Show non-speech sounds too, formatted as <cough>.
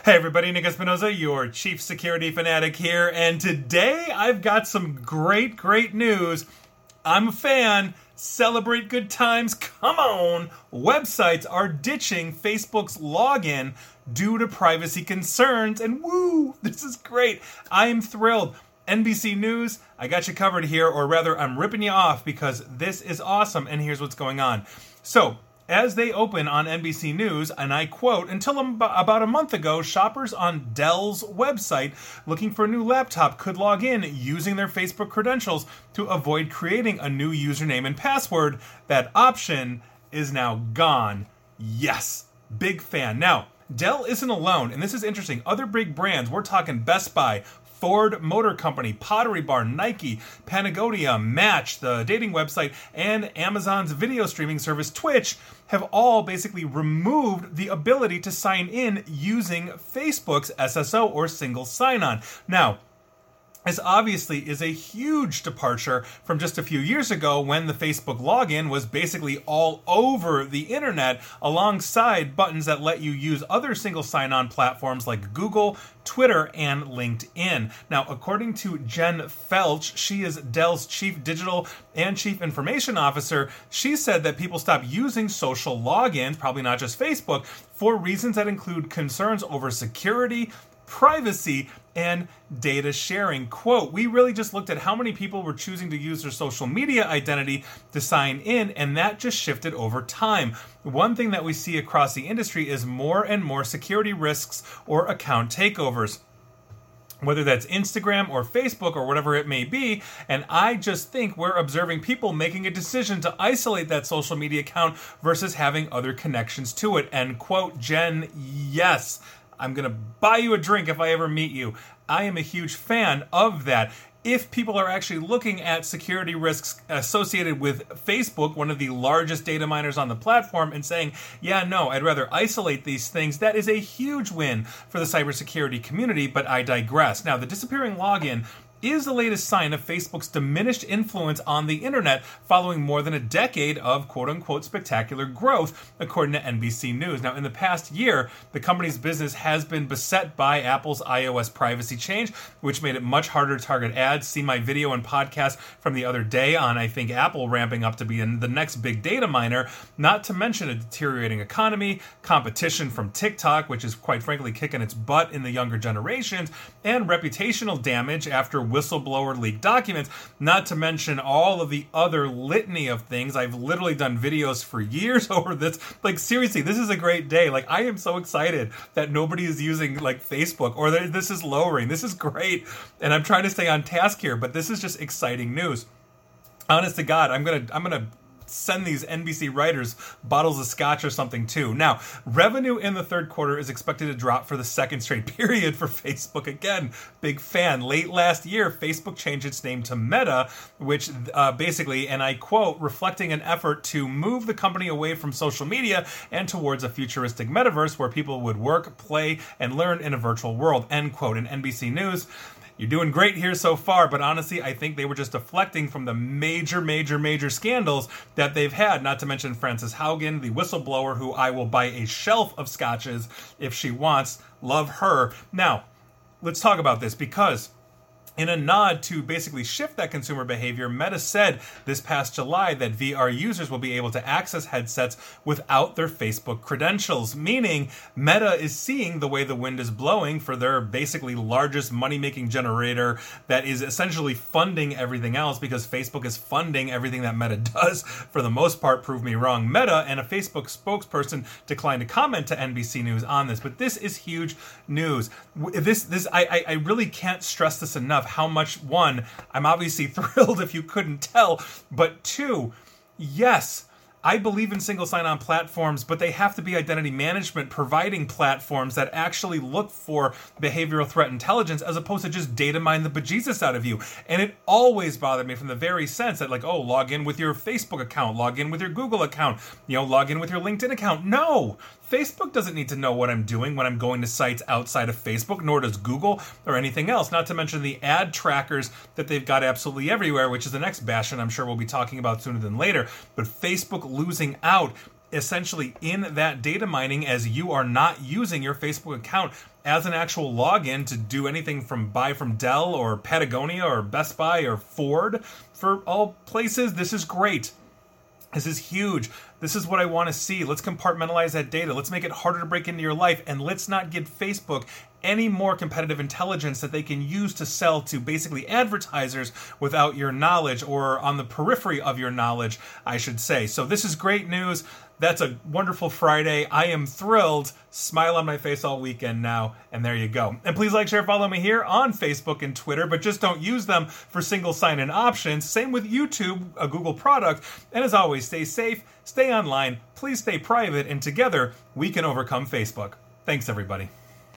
Hey everybody, Nick Espinosa, your chief security fanatic here, and today I've got some great, great news. I'm a fan. Celebrate good times. Come on. Websites are ditching Facebook's login due to privacy concerns, and woo, <laughs> this is great. I am thrilled. NBC News, I got you covered here, or rather, I'm ripping you off because this is awesome, and here's what's going on. So, as they open on NBC News, and I quote, until about a month ago, shoppers on Dell's website looking for a new laptop could log in using their Facebook credentials to avoid creating a new username and password. That option is now gone. Yes, big fan. Now, Dell isn't alone, and this is interesting. Other big brands, we're talking Best Buy, Ford Motor Company, Pottery Barn, Nike, Patagonia, Match, the dating website, and Amazon's video streaming service Twitch have all basically removed the ability to sign in using Facebook's SSO or single sign on. Now, this obviously is a huge departure from just a few years ago when the Facebook login was basically all over the internet alongside buttons that let you use other single sign on platforms like Google, Twitter, and LinkedIn. Now, according to Jen Felch, she is Dell's chief digital and chief information officer. She said that people stop using social logins, probably not just Facebook, for reasons that include concerns over security, privacy, and data sharing. Quote, we really just looked at how many people were choosing to use their social media identity to sign in, and that just shifted over time. One thing that we see across the industry is more and more security risks or account takeovers whether that's Instagram or Facebook or whatever it may be. And I just think we're observing people making a decision to isolate that social media account versus having other connections to it. And quote, Jen, yes. I'm going to buy you a drink if I ever meet you. I am a huge fan of that. If people are actually looking at security risks associated with Facebook, one of the largest data miners on the platform, and saying, yeah, no, I'd rather isolate these things, that is a huge win for the cybersecurity community, but I digress. Now, the disappearing login is the latest sign of Facebook's diminished influence on the internet following more than a decade of quote unquote spectacular growth, according to NBC News. Now, in the past year, the company's business has been beset by Apple's iOS privacy change, which made it much harder to target ads. See my video and podcast from the other day on, I think, Apple ramping up to be the next big data miner, not to mention a deteriorating economy, competition from TikTok, which is quite frankly kicking its butt in the younger generations, and reputational damage after whistleblower leaked documents, not to mention all of the other litany of things. I've literally done videos for years <laughs> over this. Like, seriously, this is a great day. Like, I am so excited that nobody is using like Facebook or that this is lowering. This is great. And I'm trying to stay on task here, but this is just exciting news honest to god i'm gonna i'm gonna send these NBC writers bottles of scotch or something too. Now, revenue in the third quarter is expected to drop for the second straight <laughs> period for Facebook. Again, big fan. Late last year, Facebook changed its name to Meta, which uh, basically, and I quote, reflecting an effort to move the company away from social media and towards a futuristic metaverse where people would work, play, and learn in a virtual world. End quote. In NBC News, you're doing great here so far, but honestly, I think they were just deflecting from the major, major, major scandals that they've had. Not to mention Frances Haugen, the whistleblower, who I will buy a shelf of scotches if she wants. Love her. Now, let's talk about this because in a nod to basically shift that consumer behavior, Meta said this past July that VR users will be able to access headsets without their Facebook credentials, meaning Meta is seeing the way the wind is blowing for their basically largest money making generator that is essentially funding everything else because Facebook is funding everything that Meta <laughs> does for the most part. Prove me wrong. Meta and a Facebook spokesperson declined to comment to NBC News on this, but this is huge news. This, this, I, I I really can't stress this enough of how much one, I'm obviously <laughs> thrilled if you couldn't tell, but two, yes, I believe in single sign on platforms, but they have to be identity management providing platforms that actually look for behavioral threat intelligence as opposed to just data mine the bejesus out of you. And it always bothered me from the very sense that, like, oh, log in with your Facebook account, log in with your Google account, you know, log in with your LinkedIn account. No, Facebook doesn't need to know what I'm doing when I'm going to sites outside of Facebook, nor does Google or anything else. Not to mention the ad trackers that they've got absolutely everywhere, which is the next bastion I'm sure we'll be talking about sooner than later. But Facebook losing out essentially in that data mining as you are not using your Facebook account as an actual login to do anything from buy from Dell or Patagonia or Best Buy or Ford. For all places, this is great. This is huge. This is what I want to see. Let's compartmentalize that data. Let's make it harder to break into your life. And let's not give Facebook any more competitive intelligence that they can use to sell to basically advertisers without your knowledge or on the periphery of your knowledge, I should say. So, this is great news. That's a wonderful Friday. I am thrilled. Smile on my face all weekend now. And there you go. And please like, share, follow me here on Facebook and Twitter, but just don't use them for single sign in options. Same with YouTube, a Google product. And as always, stay safe, stay online, please stay private, and together we can overcome Facebook. Thanks, everybody.